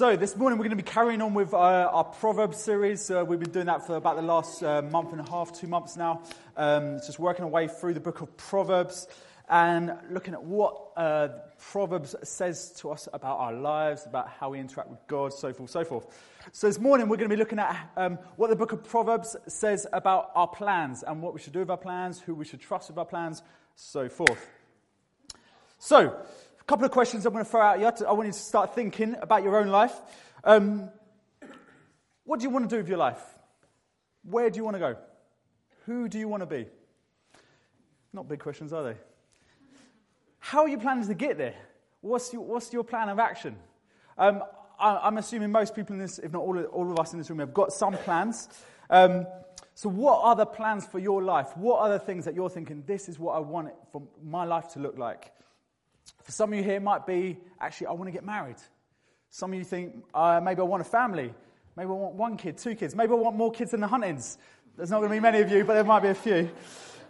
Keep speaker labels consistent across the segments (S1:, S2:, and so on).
S1: So, this morning we're going to be carrying on with uh, our Proverbs series. Uh, we've been doing that for about the last uh, month and a half, two months now. Um, just working our way through the book of Proverbs and looking at what uh, Proverbs says to us about our lives, about how we interact with God, so forth, so forth. So, this morning we're going to be looking at um, what the book of Proverbs says about our plans and what we should do with our plans, who we should trust with our plans, so forth. So, couple of questions I'm going to throw out you. I want you to start thinking about your own life. Um, what do you want to do with your life? Where do you want to go? Who do you want to be? Not big questions, are they? How are you planning to get there? What's your, what's your plan of action? Um, I, am assuming most people in this, if not all of, all of, us in this room, have got some plans. Um, so, what are the plans for your life? What are the things that you're thinking, this is what I want for my life to look like? For some of you here, it might be actually, I want to get married. Some of you think, uh, maybe I want a family. Maybe I want one kid, two kids. Maybe I want more kids than the Huntings. There's not going to be many of you, but there might be a few.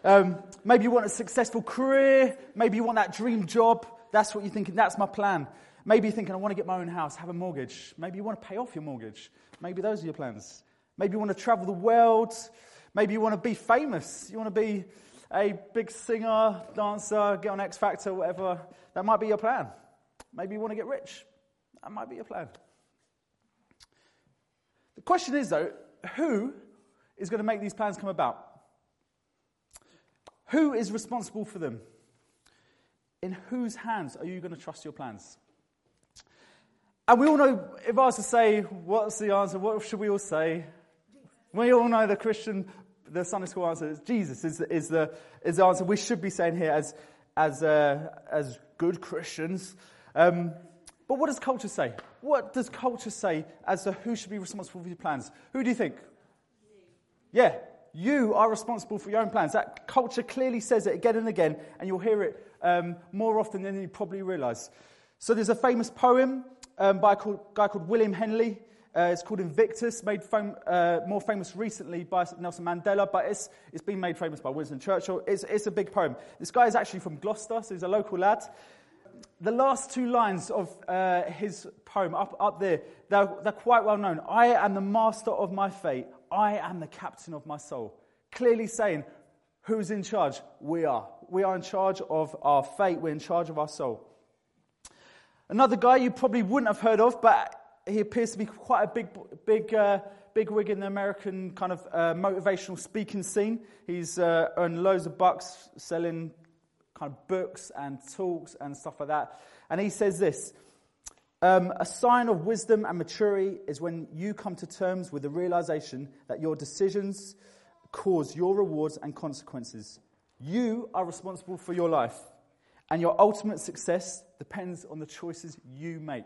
S1: Um, maybe you want a successful career. Maybe you want that dream job. That's what you're thinking. That's my plan. Maybe you're thinking, I want to get my own house, have a mortgage. Maybe you want to pay off your mortgage. Maybe those are your plans. Maybe you want to travel the world. Maybe you want to be famous. You want to be a big singer, dancer, get on X Factor, whatever. That might be your plan. Maybe you want to get rich. That might be your plan. The question is, though, who is going to make these plans come about? Who is responsible for them? In whose hands are you going to trust your plans? And we all know, if I was to say, what's the answer? What should we all say? We all know the Christian, the Sunday school answer is Jesus is, is, the, is the answer we should be saying here as, as, uh, as good Christians. Um, but what does culture say? What does culture say as to who should be responsible for your plans? Who do you think? Yeah, you are responsible for your own plans. That culture clearly says it again and again, and you'll hear it um, more often than you probably realize. So there's a famous poem um, by a guy called William Henley. Uh, it's called Invictus, made fam- uh, more famous recently by Nelson Mandela, but it's, it's been made famous by Winston Churchill. It's, it's a big poem. This guy is actually from Gloucester, so he's a local lad. The last two lines of uh, his poem, up, up there, they're, they're quite well known. I am the master of my fate. I am the captain of my soul. Clearly saying, who's in charge? We are. We are in charge of our fate. We're in charge of our soul. Another guy you probably wouldn't have heard of, but he appears to be quite a big, big, uh, big wig in the American kind of uh, motivational speaking scene. He's uh, earned loads of bucks selling kind of books and talks and stuff like that. And he says this um, A sign of wisdom and maturity is when you come to terms with the realization that your decisions cause your rewards and consequences. You are responsible for your life, and your ultimate success depends on the choices you make.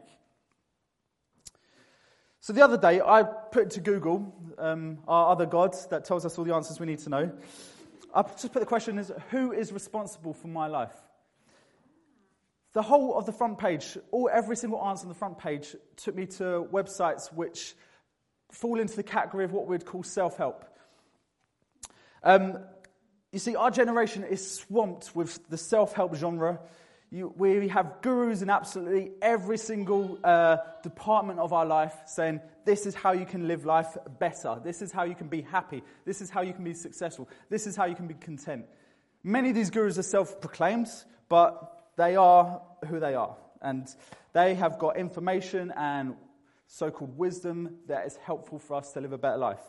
S1: So the other day, I put to Google um, our other gods that tells us all the answers we need to know. I just put the question is who is responsible for my life? The whole of the front page, all every single answer on the front page, took me to websites which fall into the category of what we'd call self-help. Um, you see, our generation is swamped with the self-help genre you, we have gurus in absolutely every single uh, department of our life saying, this is how you can live life better. This is how you can be happy. This is how you can be successful. This is how you can be content. Many of these gurus are self proclaimed, but they are who they are. And they have got information and so called wisdom that is helpful for us to live a better life.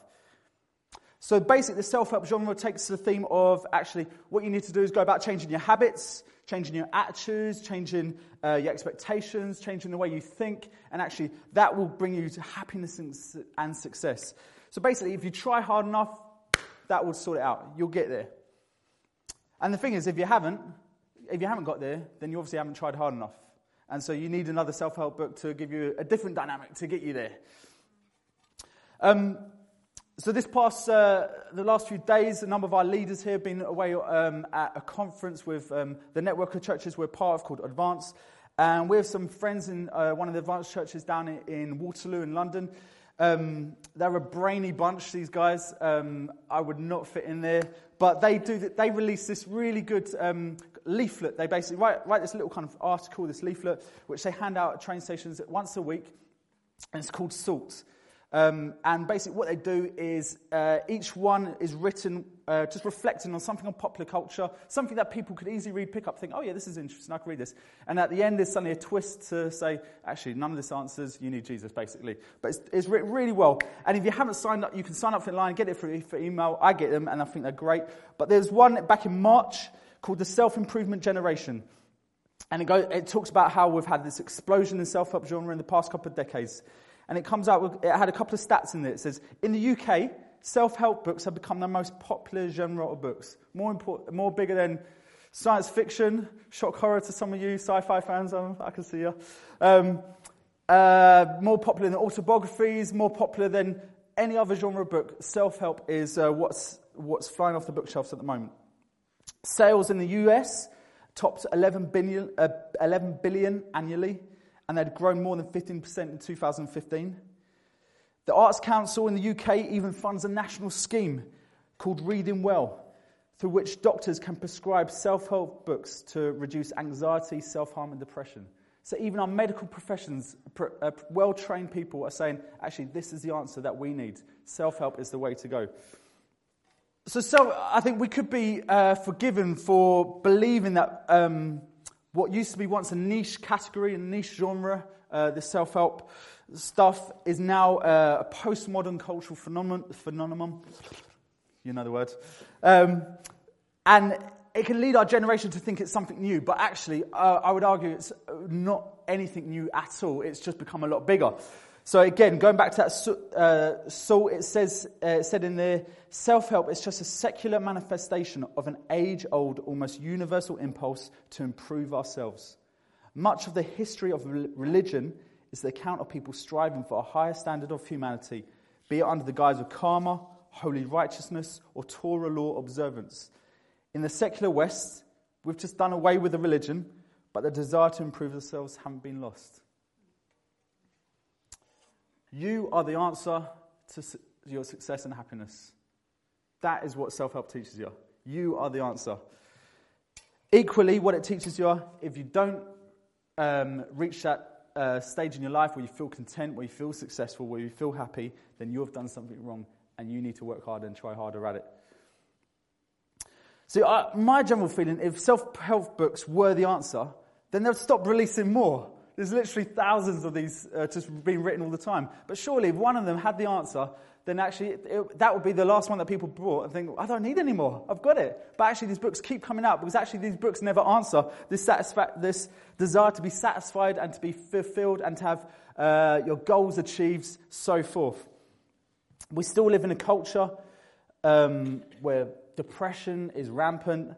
S1: So basically, the self help genre takes the theme of actually what you need to do is go about changing your habits, changing your attitudes, changing uh, your expectations, changing the way you think, and actually that will bring you to happiness and, and success. So basically, if you try hard enough, that will sort it out. You'll get there. And the thing is, if you haven't, if you haven't got there, then you obviously haven't tried hard enough. And so you need another self help book to give you a different dynamic to get you there. Um, so this past, uh, the last few days, a number of our leaders here have been away um, at a conference with um, the network of churches we're part of called Advance. And we have some friends in uh, one of the Advance churches down in, in Waterloo in London. Um, they're a brainy bunch, these guys. Um, I would not fit in there. But they, do, they release this really good um, leaflet. They basically write, write this little kind of article, this leaflet, which they hand out at train stations once a week. And it's called Salt. Um, and basically, what they do is uh, each one is written uh, just reflecting on something on popular culture, something that people could easily read, pick up, think, oh, yeah, this is interesting, I can read this. And at the end, there's suddenly a twist to say, actually, none of this answers, you need Jesus, basically. But it's, it's written really well. And if you haven't signed up, you can sign up for get it for, for email. I get them, and I think they're great. But there's one back in March called The Self Improvement Generation. And it, goes, it talks about how we've had this explosion in self help genre in the past couple of decades. And it comes out, with, it had a couple of stats in there. It says, in the UK, self help books have become the most popular genre of books. More, important, more bigger than science fiction, shock horror to some of you sci fi fans, um, I can see you. Um, uh, more popular than autobiographies, more popular than any other genre of book. Self help is uh, what's, what's flying off the bookshelves at the moment. Sales in the US topped 11 billion, uh, 11 billion annually and they'd grown more than 15% in 2015. The Arts Council in the UK even funds a national scheme called Reading Well, through which doctors can prescribe self help books to reduce anxiety, self harm, and depression. So even our medical professions, uh, well trained people are saying, actually, this is the answer that we need. Self help is the way to go. So, so I think we could be uh, forgiven for believing that. Um, what used to be once a niche category, a niche genre, uh, the self help stuff, is now uh, a postmodern cultural phenomenon. phenomenon. You know the word. Um, and it can lead our generation to think it's something new, but actually, uh, I would argue it's not anything new at all. It's just become a lot bigger. So again, going back to that uh, Salt, it says uh, said in there, self-help is just a secular manifestation of an age-old, almost universal impulse to improve ourselves. Much of the history of religion is the account of people striving for a higher standard of humanity, be it under the guise of karma, holy righteousness, or Torah law observance. In the secular West, we've just done away with the religion, but the desire to improve ourselves haven't been lost. You are the answer to your success and happiness. That is what self help teaches you. You are the answer. Equally, what it teaches you, if you don't um, reach that uh, stage in your life where you feel content, where you feel successful, where you feel happy, then you have done something wrong and you need to work harder and try harder at it. So, my general feeling if self help books were the answer, then they'd stop releasing more. There's literally thousands of these uh, just being written all the time. But surely, if one of them had the answer, then actually it, it, that would be the last one that people brought and think, I don't need any more. I've got it. But actually, these books keep coming out because actually these books never answer this, satisfa- this desire to be satisfied and to be fulfilled and to have uh, your goals achieved, so forth. We still live in a culture um, where depression is rampant.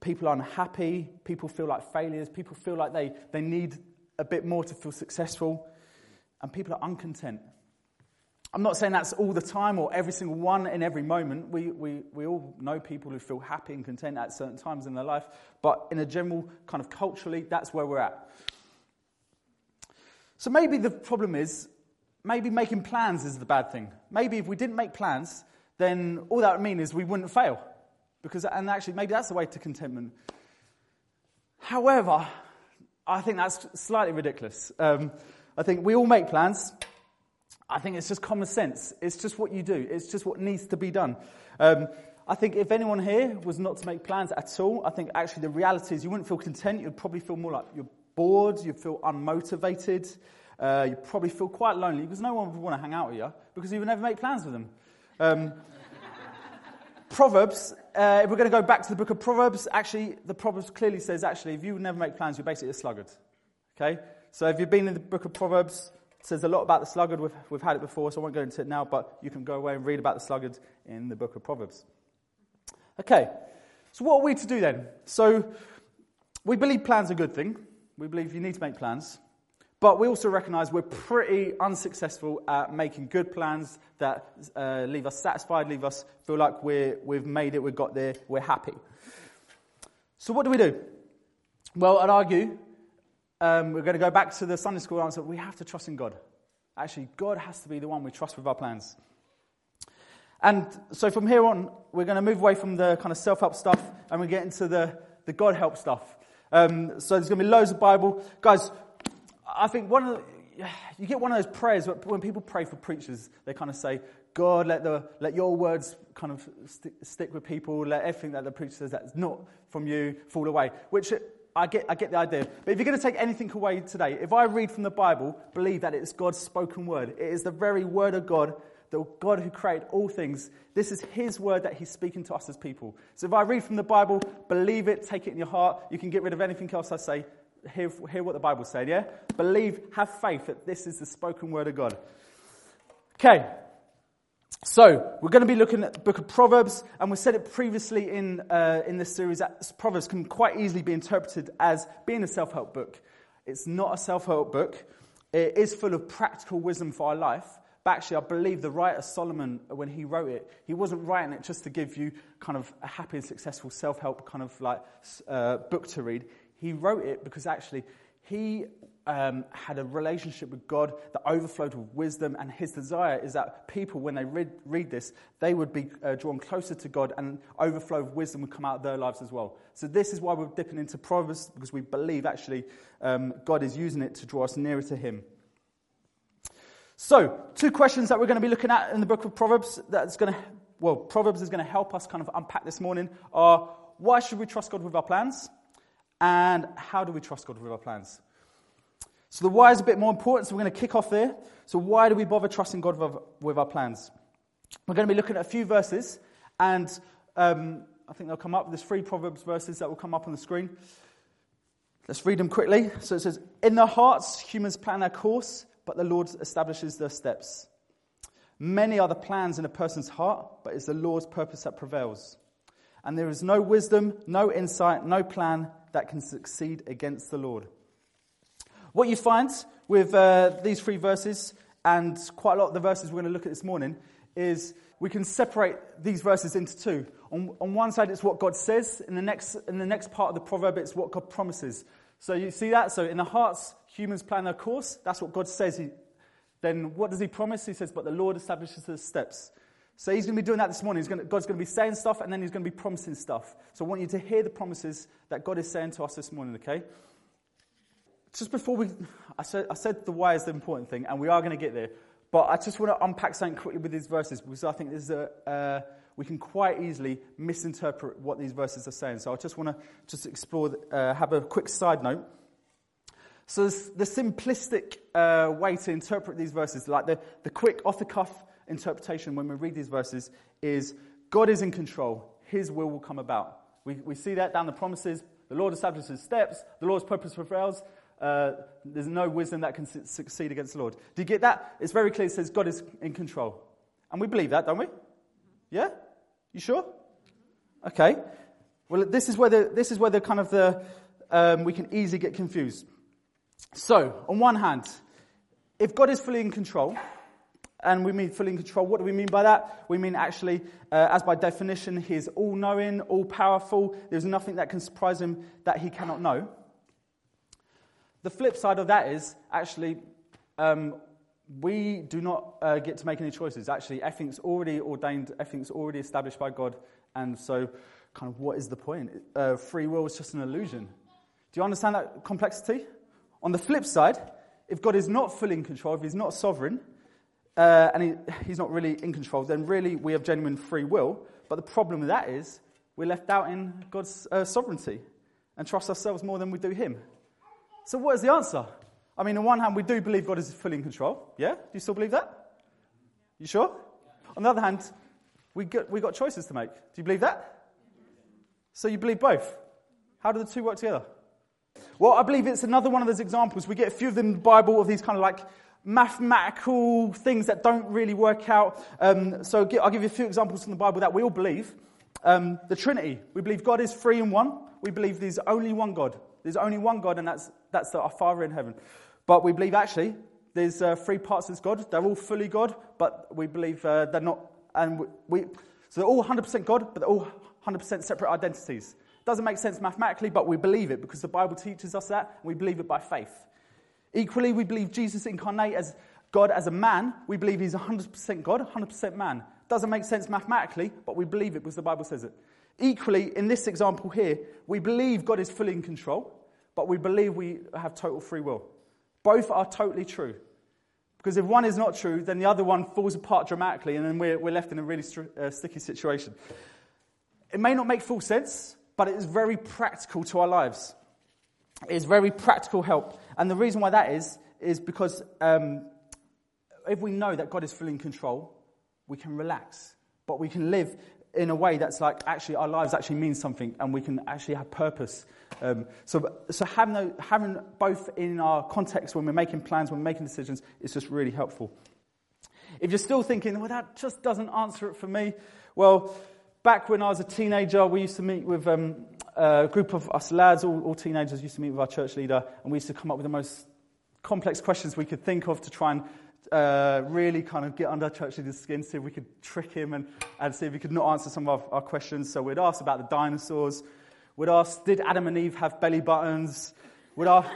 S1: People are unhappy. People feel like failures. People feel like they, they need a bit more to feel successful, and people are uncontent. I'm not saying that's all the time or every single one in every moment. We, we, we all know people who feel happy and content at certain times in their life, but in a general kind of culturally, that's where we're at. So maybe the problem is, maybe making plans is the bad thing. Maybe if we didn't make plans, then all that would mean is we wouldn't fail. Because, and actually, maybe that's the way to contentment. However, I think that's slightly ridiculous. Um, I think we all make plans. I think it's just common sense. It's just what you do, it's just what needs to be done. Um, I think if anyone here was not to make plans at all, I think actually the reality is you wouldn't feel content. You'd probably feel more like you're bored, you'd feel unmotivated, uh, you'd probably feel quite lonely because no one would want to hang out with you because you would never make plans with them. Um, Proverbs, uh, if we're going to go back to the book of Proverbs, actually, the Proverbs clearly says, actually, if you never make plans, you're basically a sluggard. Okay? So if you've been in the book of Proverbs, it says a lot about the sluggard. We've, we've had it before, so I won't go into it now, but you can go away and read about the sluggard in the book of Proverbs. Okay, so what are we to do then? So we believe plans are a good thing. We believe you need to make plans. But we also recognize we're pretty unsuccessful at making good plans that uh, leave us satisfied, leave us feel like we're, we've made it, we've got there, we're happy. So, what do we do? Well, I'd argue um, we're going to go back to the Sunday school answer. We have to trust in God. Actually, God has to be the one we trust with our plans. And so from here on, we're going to move away from the kind of self help stuff and we get into the, the God help stuff. Um, so there's going to be loads of Bible. Guys, I think one of the, you get one of those prayers when people pray for preachers, they kind of say, God, let, the, let your words kind of st- stick with people, let everything that the preacher says that's not from you fall away. Which uh, I get, I get the idea. But if you're going to take anything away today, if I read from the Bible, believe that it's God's spoken word. It is the very word of God, the God who created all things. This is His word that He's speaking to us as people. So if I read from the Bible, believe it, take it in your heart. You can get rid of anything else I say hear, hear what the Bible said, yeah? Believe, have faith that this is the spoken word of God. Okay. So, we're going to be looking at the book of Proverbs, and we said it previously in, uh, in this series that Proverbs can quite easily be interpreted as being a self help book. It's not a self help book, it is full of practical wisdom for our life. But actually, I believe the writer Solomon, when he wrote it, he wasn't writing it just to give you kind of a happy and successful self help kind of like uh, book to read. He wrote it because actually he um, had a relationship with God that overflowed with wisdom, and his desire is that people, when they read, read this, they would be uh, drawn closer to God, and overflow of wisdom would come out of their lives as well. So, this is why we're dipping into Proverbs, because we believe actually um, God is using it to draw us nearer to Him. So, two questions that we're going to be looking at in the book of Proverbs that's going to, well, Proverbs is going to help us kind of unpack this morning are why should we trust God with our plans? And how do we trust God with our plans? So the why is a bit more important, so we're going to kick off there. So, why do we bother trusting God with our, plans? We're going to be looking at a few verses, and um, I think they'll come up. There's three Proverbs verses that will come up on the screen. Let's read them quickly. So it says, In their hearts, humans plan their course, but the Lord establishes their steps. Many are the plans in a person's heart, but it's the Lord's purpose that prevails. And there is no wisdom, no insight, no plan that can succeed against the Lord. What you find with uh, these three verses, and quite a lot of the verses we're going to look at this morning, is we can separate these verses into two. On, on one side, it's what God says. In the, next, in the next part of the proverb, it's what God promises. So you see that? So in the hearts, humans plan their course. That's what God says. He, then what does he promise? He says, but the Lord establishes the steps. So he's going to be doing that this morning. Gonna, God's going to be saying stuff and then he's going to be promising stuff. So I want you to hear the promises that God is saying to us this morning, okay? Just before we, I said, I said the why is the important thing, and we are going to get there. But I just want to unpack something quickly with these verses because I think this is a, uh, we can quite easily misinterpret what these verses are saying. So I just want to just explore, uh, have a quick side note. So the simplistic uh, way to interpret these verses, like the, the quick off the cuff interpretation when we read these verses is God is in control. His will will come about. We, we see that down the promises. The Lord establishes his steps. The Lord's purpose prevails. Uh, there's no wisdom that can su- succeed against the Lord. Do you get that? It's very clear. It says God is in control. And we believe that, don't we? Yeah? You sure? Okay. Well, this is where the, this is where the kind of the, um, we can easily get confused. So, on one hand, if God is fully in control, and we mean fully in control. What do we mean by that? We mean actually, uh, as by definition, he's all knowing, all powerful. There's nothing that can surprise him that he cannot know. The flip side of that is actually, um, we do not uh, get to make any choices. Actually, everything's already ordained, everything's already established by God. And so, kind of, what is the point? Uh, free will is just an illusion. Do you understand that complexity? On the flip side, if God is not fully in control, if he's not sovereign, uh, and he, he's not really in control, then really we have genuine free will. But the problem with that is we're left out in God's uh, sovereignty and trust ourselves more than we do Him. So, what is the answer? I mean, on one hand, we do believe God is fully in control. Yeah? Do you still believe that? You sure? On the other hand, We got, we got choices to make. Do you believe that? So you believe both. How do the two work together? Well, I believe it's another one of those examples. We get a few of them in the Bible of these kind of like mathematical things that don't really work out. Um, so I'll give you a few examples from the Bible that we all believe. Um, the Trinity. We believe God is three in one. We believe there's only one God. There's only one God, and that's, that's our Father in heaven. But we believe actually there's uh, three parts of God. They're all fully God, but we believe uh, they're not. And we, so they're all 100% God, but they're all 100% separate identities. Doesn't make sense mathematically, but we believe it because the Bible teaches us that, and we believe it by faith. Equally, we believe Jesus incarnate as God as a man. We believe he's 100% God, 100% man. Doesn't make sense mathematically, but we believe it because the Bible says it. Equally, in this example here, we believe God is fully in control, but we believe we have total free will. Both are totally true. Because if one is not true, then the other one falls apart dramatically, and then we're, we're left in a really uh, sticky situation. It may not make full sense, but it is very practical to our lives. Is very practical help. And the reason why that is, is because um, if we know that God is fully in control, we can relax. But we can live in a way that's like actually our lives actually mean something and we can actually have purpose. Um, so so having, having both in our context when we're making plans, when we're making decisions, is just really helpful. If you're still thinking, well, that just doesn't answer it for me, well, back when I was a teenager, we used to meet with um, a group of us lads, all, all teenagers, used to meet with our church leader, and we used to come up with the most complex questions we could think of to try and uh, really kind of get under church leader's skin, see if we could trick him and, and see if he could not answer some of our, our questions. So we'd ask about the dinosaurs. We'd ask, did Adam and Eve have belly buttons? We'd ask,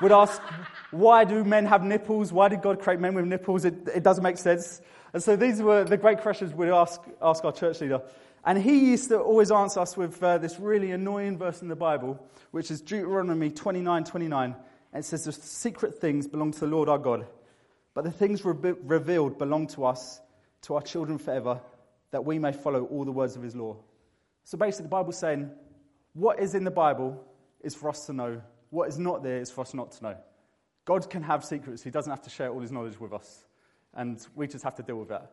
S1: we'd ask why do men have nipples? Why did God create men with nipples? It, it doesn't make sense. And so these were the great questions we'd ask, ask our church leader. And he used to always answer us with uh, this really annoying verse in the Bible, which is Deuteronomy 29 29. And it says, The secret things belong to the Lord our God, but the things re- revealed belong to us, to our children forever, that we may follow all the words of his law. So basically, the Bible's saying, what is in the Bible is for us to know. What is not there is for us not to know. God can have secrets, he doesn't have to share all his knowledge with us. And we just have to deal with that.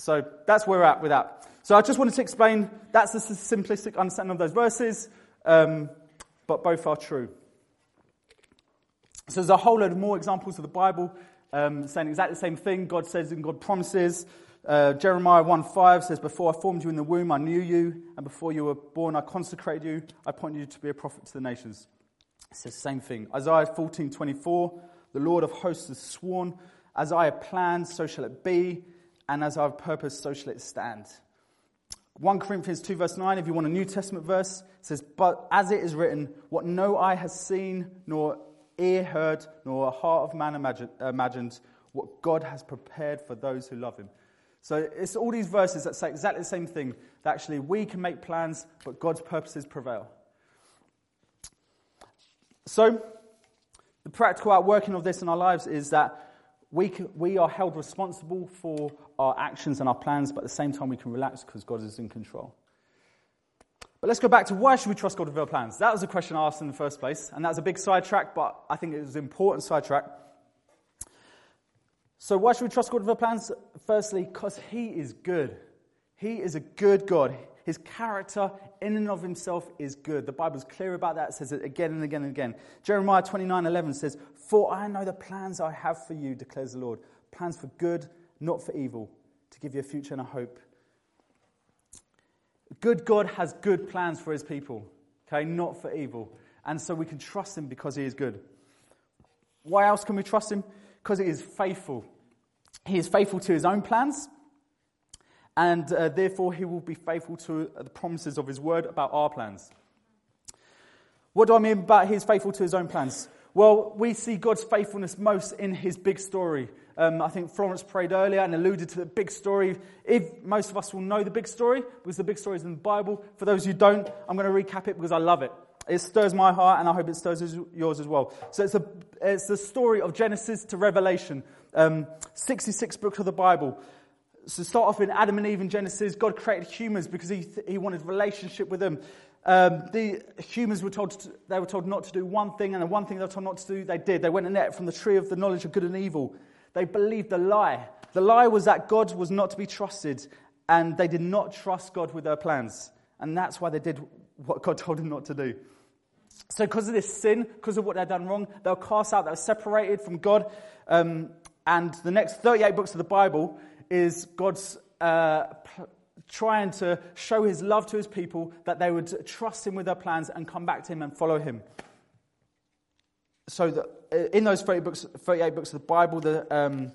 S1: So that's where we're at with that. So I just wanted to explain that's the simplistic understanding of those verses, um, but both are true. So there's a whole load of more examples of the Bible um, saying exactly the same thing. God says and God promises. Uh, Jeremiah 1.5 says, Before I formed you in the womb, I knew you, and before you were born, I consecrated you. I appointed you to be a prophet to the nations. It says the same thing. Isaiah 14.24, the Lord of hosts has sworn, as I have planned, so shall it be, and as our purpose, so shall it stand. 1 Corinthians 2, verse 9, if you want a New Testament verse, says, But as it is written, what no eye has seen, nor ear heard, nor a heart of man imagined, what God has prepared for those who love him. So it's all these verses that say exactly the same thing. That actually we can make plans, but God's purposes prevail. So the practical outworking of this in our lives is that we, can, we are held responsible for our actions and our plans, but at the same time we can relax because God is in control. But let's go back to why should we trust God with our plans? That was a question I asked in the first place, and that was a big sidetrack, but I think it was an important sidetrack. So, why should we trust God with our plans? Firstly, because He is good. He is a good God. His character, in and of himself, is good. The Bible's clear about that. It says it again and again and again. Jeremiah 29 11 says, For I know the plans I have for you, declares the Lord. Plans for good, not for evil, to give you a future and a hope. Good God has good plans for his people, okay, not for evil. And so we can trust him because he is good. Why else can we trust him? Because he is faithful. He is faithful to his own plans, and uh, therefore he will be faithful to the promises of his word about our plans. What do I mean by he's faithful to his own plans? Well, we see God's faithfulness most in his big story. Um, I think Florence prayed earlier and alluded to the big story. If most of us will know the big story, because the big story is in the Bible. For those who don't, I'm going to recap it because I love it. It stirs my heart, and I hope it stirs yours as well. So it's, a, it's the story of Genesis to Revelation, um, 66 books of the Bible. So start off in Adam and Eve in Genesis. God created humans because he, he wanted relationship with them. Um, the humans were told to, they were told not to do one thing, and the one thing they were told not to do, they did. They went and ate from the tree of the knowledge of good and evil. They believed the lie. The lie was that God was not to be trusted, and they did not trust God with their plans. And that's why they did what God told them not to do. So, because of this sin, because of what they'd done wrong, they were cast out, they were separated from God. Um, and the next 38 books of the Bible is God's uh, trying to show his love to his people, that they would trust him with their plans and come back to him and follow him. So, the, uh, in those 30 books, 38 books of the Bible, the, um,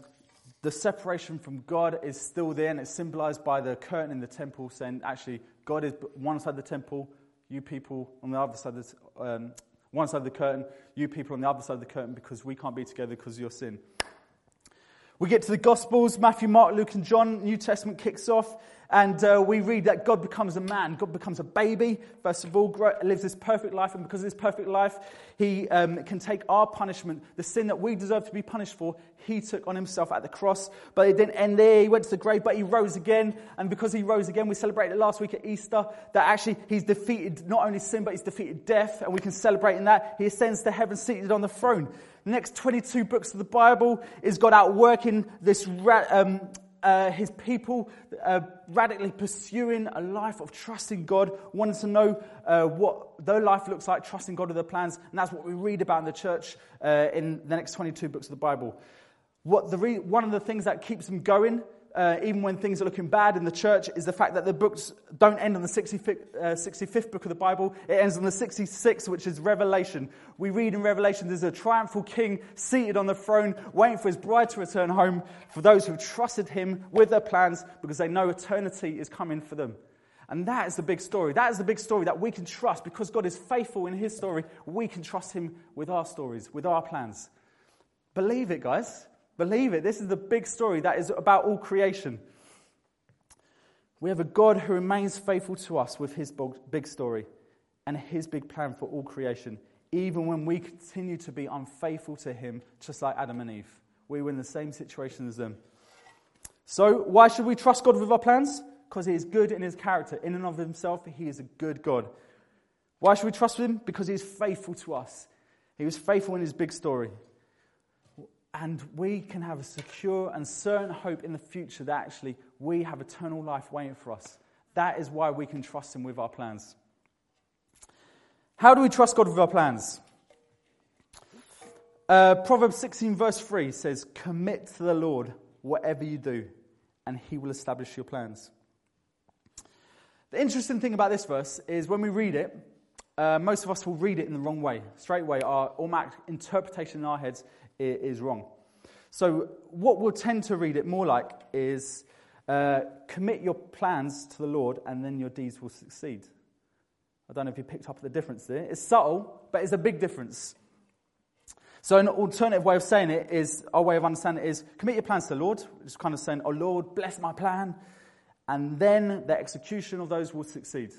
S1: the separation from God is still there, and it's symbolized by the curtain in the temple, saying, actually, God is one side of the temple, you people on the other side of the, um, one side of the curtain, you people on the other side of the curtain, because we can't be together because of your sin. We get to the Gospels, Matthew, Mark, Luke, and John. New Testament kicks off, and uh, we read that God becomes a man. God becomes a baby, first of all, lives this perfect life, and because of this perfect life, he um, can take our punishment, the sin that we deserve to be punished for, he took on himself at the cross. But it didn't end there. He went to the grave, but he rose again. And because he rose again, we celebrated last week at Easter that actually he's defeated not only sin, but he's defeated death, and we can celebrate in that. He ascends to heaven, seated on the throne. The next 22 books of the Bible is God out working this, um, uh, his people uh, radically pursuing a life of trusting God, wanting to know uh, what their life looks like, trusting God with their plans. And that's what we read about in the church uh, in the next 22 books of the Bible. What the re- one of the things that keeps them going uh, even when things are looking bad in the church, is the fact that the books don't end on the 65th, uh, 65th, book of the Bible. It ends on the 66th, which is Revelation. We read in Revelation there's a triumphal king seated on the throne, waiting for his bride to return home for those who trusted him with their plans because they know eternity is coming for them. And that is the big story. That is the big story that we can trust because God is faithful in his story. We can trust him with our stories, with our plans. Believe it, guys. Believe it. This is the big story that is about all creation. We have a God who remains faithful to us with his big story and his big plan for all creation, even when we continue to be unfaithful to him, just like Adam and Eve. We were in the same situation as them. So, why should we trust God with our plans? Because he is good in his character. In and of himself, he is a good God. Why should we trust him? Because he is faithful to us. He was faithful in his big story. And we can have a secure and certain hope in the future that actually we have eternal life waiting for us. That is why we can trust Him with our plans. How do we trust God with our plans? Uh, Proverbs 16, verse 3 says, Commit to the Lord whatever you do, and He will establish your plans. The interesting thing about this verse is when we read it, uh, most of us will read it in the wrong way. Straight away, our automatic interpretation in our heads is wrong. So, what we'll tend to read it more like is uh, commit your plans to the Lord and then your deeds will succeed. I don't know if you picked up the difference there. It's subtle, but it's a big difference. So, an alternative way of saying it is, our way of understanding it is commit your plans to the Lord. It's kind of saying, Oh Lord, bless my plan. And then the execution of those will succeed.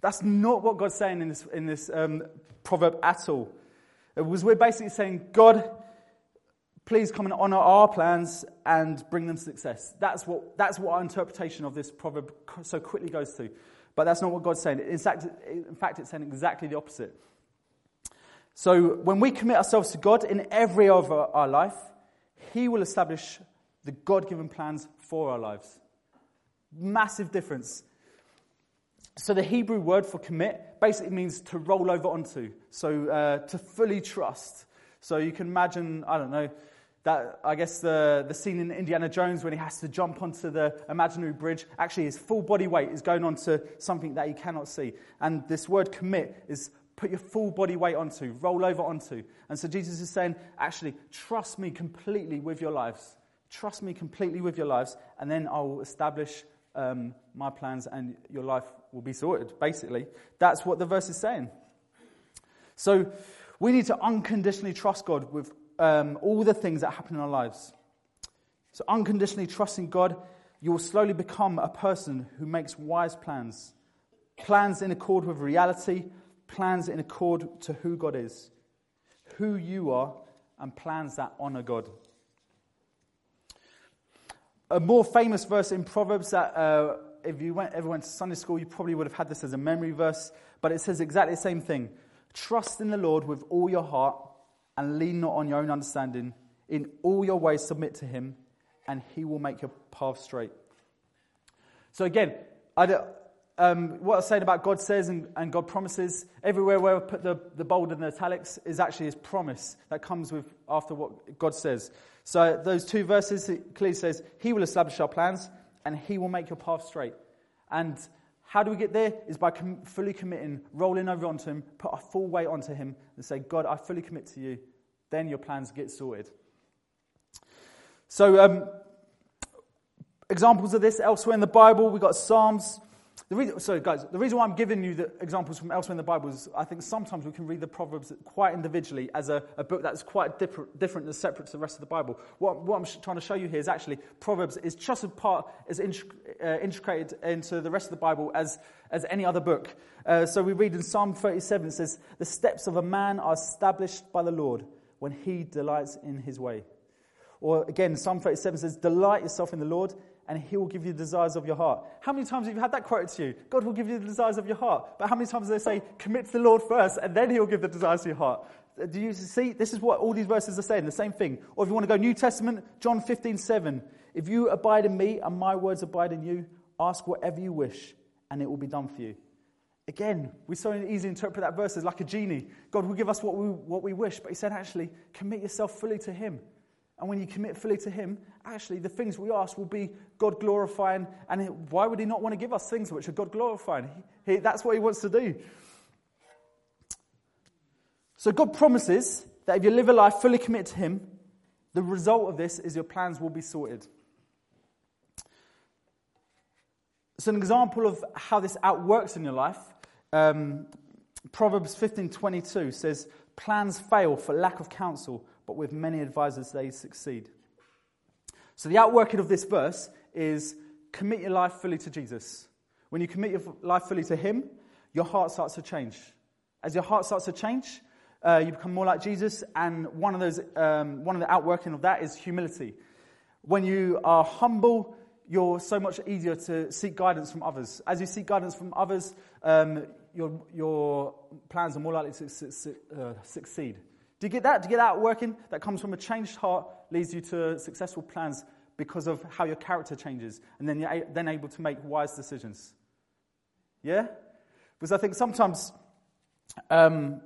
S1: That's not what God's saying in this, in this um, proverb at all. It was we're basically saying, God, please come and honor our plans and bring them success. That's what, that's what our interpretation of this proverb so quickly goes to. But that's not what God's saying. In fact, in fact, it's saying exactly the opposite. So when we commit ourselves to God in every of our life, He will establish the God given plans for our lives. Massive difference. So the Hebrew word for commit basically means to roll over onto, so uh, to fully trust. So you can imagine, I don't know, that I guess the, the scene in Indiana Jones when he has to jump onto the imaginary bridge, actually his full body weight is going onto something that he cannot see. And this word commit is put your full body weight onto, roll over onto. And so Jesus is saying, actually, trust me completely with your lives. Trust me completely with your lives, and then I will establish um, my plans and your life will be sorted, basically. That's what the verse is saying. So we need to unconditionally trust God with um, all the things that happen in our lives. So, unconditionally trusting God, you will slowly become a person who makes wise plans. Plans in accord with reality, plans in accord to who God is, who you are, and plans that honor God a more famous verse in Proverbs that uh, if you went, ever went to Sunday school, you probably would have had this as a memory verse, but it says exactly the same thing. Trust in the Lord with all your heart and lean not on your own understanding. In all your ways, submit to him, and he will make your path straight. So again, um, what I was saying about God says and, and, God promises, everywhere where I put the, the bold and the italics is actually his promise that comes with after what God says. So those two verses, clearly says, He will establish our plans and He will make your path straight. And how do we get there? Is by com- fully committing, rolling over onto Him, put our full weight onto Him, and say, God, I fully commit to you. Then your plans get sorted. So, um, examples of this elsewhere in the Bible, we've got Psalms the reason, sorry, guys, the reason why I'm giving you the examples from elsewhere in the Bible is I think sometimes we can read the Proverbs quite individually as a, a book that's quite different, different and separate to the rest of the Bible. What, what I'm sh- trying to show you here is actually Proverbs is just as part, as uh, integrated into the rest of the Bible as, as any other book. Uh, so we read in Psalm 37, it says, The steps of a man are established by the Lord when he delights in his way. Or again, Psalm 37 says, Delight yourself in the Lord and he will give you the desires of your heart. How many times have you had that quoted to you? God will give you the desires of your heart. But how many times do they say, commit to the Lord first, and then he'll give the desires of your heart? Uh, do you see? This is what all these verses are saying, the same thing. Or if you want to go New Testament, John 15, 7. If you abide in me and my words abide in you, ask whatever you wish, and it will be done for you. Again, we so easily interpret that verse as like a genie. God will give us what we, what we wish, but he said, actually, commit yourself fully to him. And when you commit fully to Him, actually the things we ask will be God glorifying. And why would He not want to give us things which are God glorifying? He, he, that's what He wants to do. So God promises that if you live a life fully committed to Him, the result of this is your plans will be sorted. So, an example of how this outworks in your life, um, Proverbs 15:22 says, "Plans fail for lack of counsel, but with many advisors they succeed. So the outworking of this verse is commit your life fully to Jesus. When you commit your life fully to Him, your heart starts to change. As your heart starts to change, uh, you become more like Jesus, and one of those, um, one of the outworking of that is humility. When you are humble, you're so much easier to seek guidance from others. As you seek guidance from others, um, your, your plans are more likely to su- su- uh, succeed. Do you get that? Do you get that working? That comes from a changed heart, leads you to successful plans because of how your character changes, and then you're then able to make wise decisions. Yeah? Because I think sometimes, um,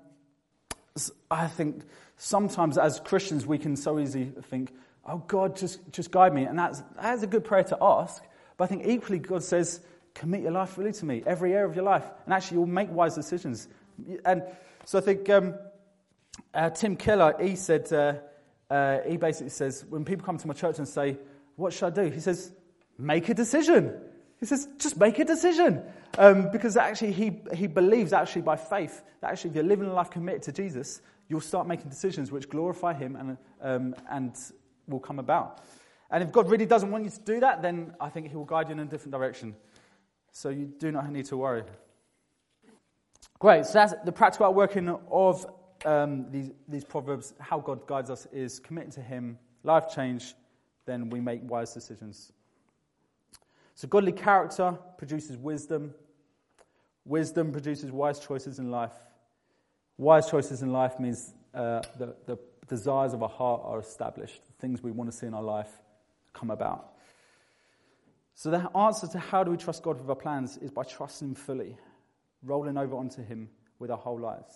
S1: I think sometimes as Christians we can so easily think, oh, God, just, just guide me. And that's, that's a good prayer to ask. But I think equally God says, commit your life fully to me, every area of your life. And actually you'll make wise decisions. And so I think um, uh, Tim Keller, he said, uh, uh, he basically says, when people come to my church and say, What should I do? He says, Make a decision. He says, Just make a decision. Um, because actually, he, he believes, actually, by faith, that actually, if you're living a life committed to Jesus, you'll start making decisions which glorify Him and, um, and will come about. And if God really doesn't want you to do that, then I think He will guide you in a different direction. So you do not need to worry. Great, so that's the practical outworking of um, these, these proverbs, how God guides us is committing to Him, life change, then we make wise decisions. So, godly character produces wisdom. Wisdom produces wise choices in life. Wise choices in life means uh, the, the desires of our heart are established. The things we want to see in our life come about. So, the answer to how do we trust God with our plans is by trusting Him fully, rolling over onto Him with our whole lives.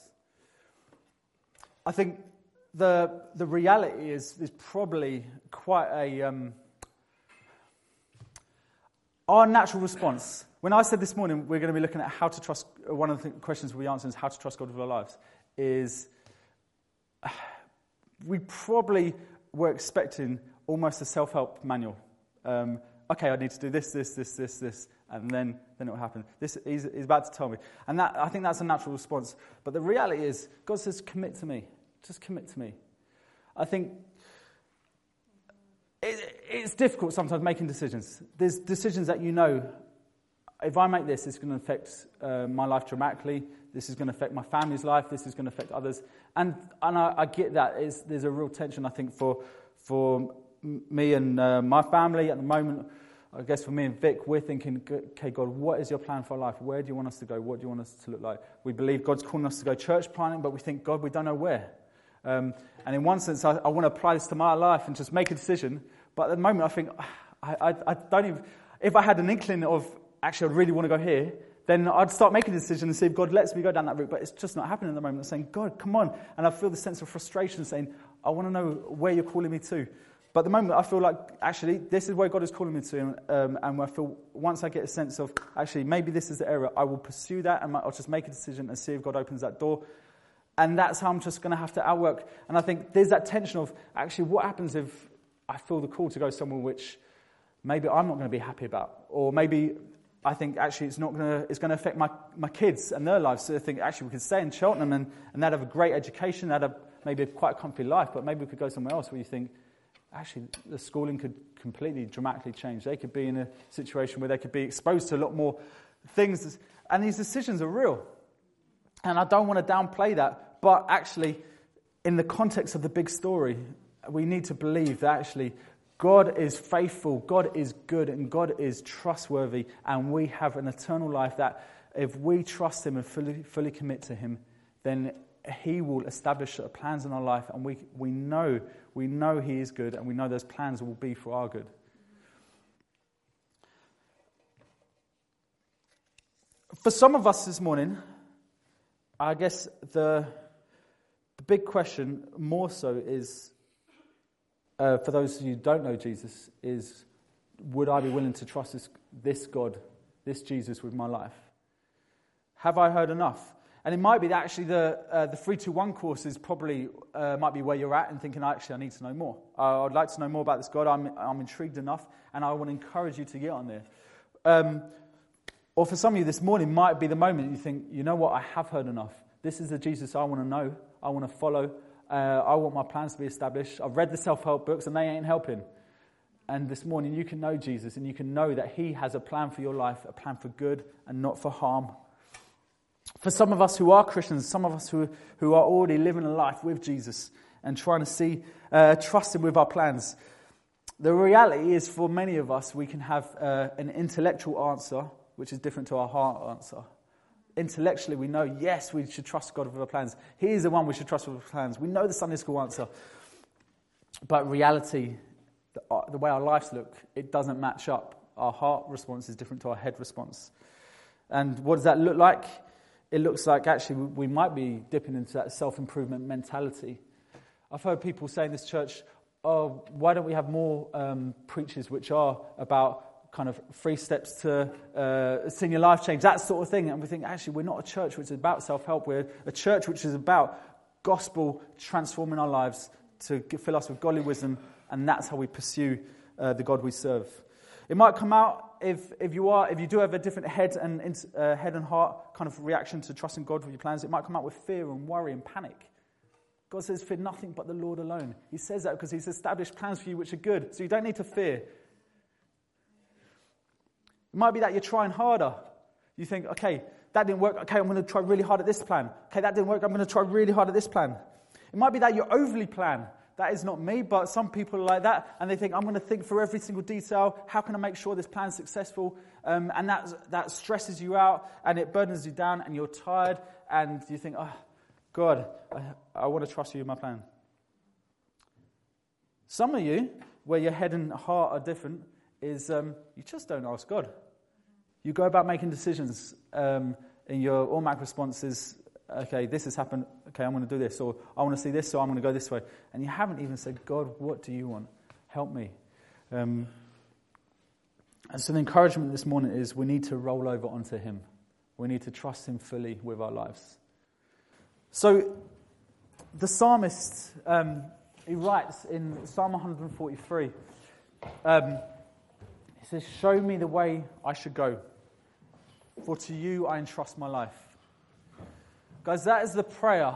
S1: I think the, the reality is, is probably quite a. Um, our natural response. When I said this morning we're going to be looking at how to trust, one of the questions we answer is how to trust God with our lives, is we probably were expecting almost a self help manual. Um, okay, I need to do this, this, this, this, this, and then, then it will happen. This he's, he's about to tell me. And that, I think that's a natural response. But the reality is, God says, commit to me. Just commit to me. I think it, it's difficult sometimes making decisions. There's decisions that you know, if I make this, it's going to affect uh, my life dramatically. This is going to affect my family's life. This is going to affect others. And, and I, I get that. It's, there's a real tension, I think, for, for me and uh, my family at the moment. I guess for me and Vic, we're thinking, okay, God, what is your plan for our life? Where do you want us to go? What do you want us to look like? We believe God's calling us to go church planting, but we think, God, we don't know where. Um, and in one sense, I, I, want to apply this to my life and just make a decision. But at the moment, I think, I, I, I don't even, if I had an inkling of, actually, I really want to go here, then I'd start making a decision and see if God lets me go down that route. But it's just not happening at the moment. I'm saying, God, come on. And I feel the sense of frustration saying, I want to know where you're calling me to. But at the moment, I feel like actually this is where God is calling me to. Um, and I feel once I get a sense of actually maybe this is the area, I will pursue that and I'll just make a decision and see if God opens that door. And that's how I'm just going to have to outwork. And I think there's that tension of actually what happens if I feel the call to go somewhere which maybe I'm not going to be happy about, or maybe I think actually it's not going to, it's going to affect my, my kids and their lives. So I think actually we could stay in Cheltenham and, and they'd have a great education, they'd have maybe a quite a comfy life, but maybe we could go somewhere else where you think actually the schooling could completely dramatically change. They could be in a situation where they could be exposed to a lot more things. And these decisions are real. And I don't want to downplay that, but actually, in the context of the big story, we need to believe that actually God is faithful, God is good, and God is trustworthy, and we have an eternal life that if we trust Him and fully, fully commit to Him, then He will establish plans in our life, and we, we, know, we know He is good, and we know those plans will be for our good. For some of us this morning, I guess the, the big question more so is uh, for those who don't know Jesus, is would I be willing to trust this, this God, this Jesus with my life? Have I heard enough? And it might be that actually the, uh, the 321 course is probably, uh, might be where you're at and thinking, actually, I need to know more. Uh, I'd like to know more about this God. I'm, I'm intrigued enough, and I want to encourage you to get on there. Um, or for some of you this morning, might be the moment you think, you know what, I have heard enough. This is the Jesus I want to know, I want to follow, uh, I want my plans to be established. I've read the self help books and they ain't helping. And this morning you can know Jesus and you can know that He has a plan for your life, a plan for good and not for harm. For some of us who are Christians, some of us who, who are already living a life with Jesus and trying to see, uh, trust Him with our plans, the reality is for many of us, we can have uh, an intellectual answer, which is different to our heart answer intellectually we know, yes, we should trust God with our plans. He is the one we should trust with our plans. We know the Sunday school answer. But reality, the, uh, the way our lives look, it doesn't match up. Our heart response is different to our head response. And what does that look like? It looks like actually we might be dipping into that self improvement mentality. I've heard people say in this church, oh, why don't we have more um, preachers which are about kind of three steps to uh, seeing your life change, that sort of thing. And we think, actually, we're not a church which is about self help. We're a church which is about gospel transforming our lives to fill us with godly wisdom. And that's how we pursue uh, the God we serve. It might come out if, if you are if you do have a different head and uh, head and heart kind of reaction to trusting God with your plans. It might come out with fear and worry and panic. God says, "Fear nothing but the Lord alone." He says that because He's established plans for you which are good, so you don't need to fear. It might be that you're trying harder. You think, okay, that didn't work. Okay, I'm going to try really hard at this plan. Okay, that didn't work. I'm going to try really hard at this plan. It might be that you're overly plan. That is not me, but some people are like that, and they think, I'm going to think through every single detail. How can I make sure this plan is successful? Um, and that, that stresses you out, and it burdens you down, and you're tired, and you think, oh, God, I, I want to trust you with my plan. Some of you, where your head and heart are different, is um, you just don't ask God. You go about making decisions, um, and your automatic response is, okay, this has happened, okay, I'm going to do this, or I want to see this, so I'm going to go this way. And you haven't even said, God, what do you want? Help me. Um, and so the encouragement this morning is we need to roll over onto Him. We need to trust Him fully with our lives. So the psalmist, um, he writes in Psalm 143, um, he says, Show me the way I should go for to you I entrust my life. Guys, that is the prayer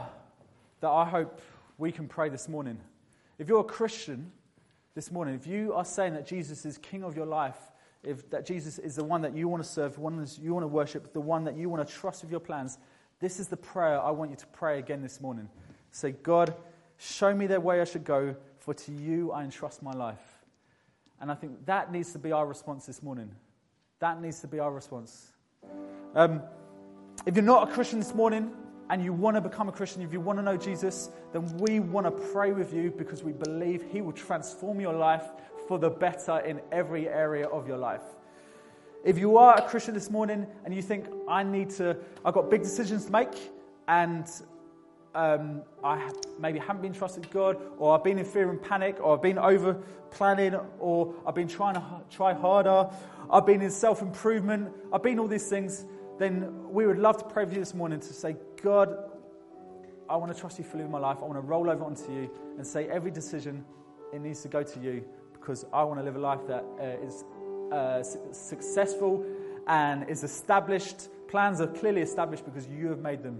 S1: that I hope we can pray this morning. If you're a Christian this morning, if you are saying that Jesus is King of your life, if that Jesus is the one that you want to serve, the one that you want to worship, the one that you want to trust with your plans, this is the prayer I want you to pray again this morning. Say, God, show me the way I should go, for to you I entrust my life. And I think that needs to be our response this morning. That needs to be our response. Um, if you're not a Christian this morning and you want to become a Christian, if you want to know Jesus, then we want to pray with you because we believe He will transform your life for the better in every area of your life. If you are a Christian this morning and you think, I need to, I've got big decisions to make, and um, I maybe haven't been trusted God, or I've been in fear and panic, or I've been over planning, or I've been trying to try harder, I've been in self improvement, I've been all these things, then we would love to pray for you this morning to say, God, I want to trust you fully in my life. I want to roll over onto you and say every decision, it needs to go to you because I want to live a life that uh, is uh, su- successful and is established. Plans are clearly established because you have made them.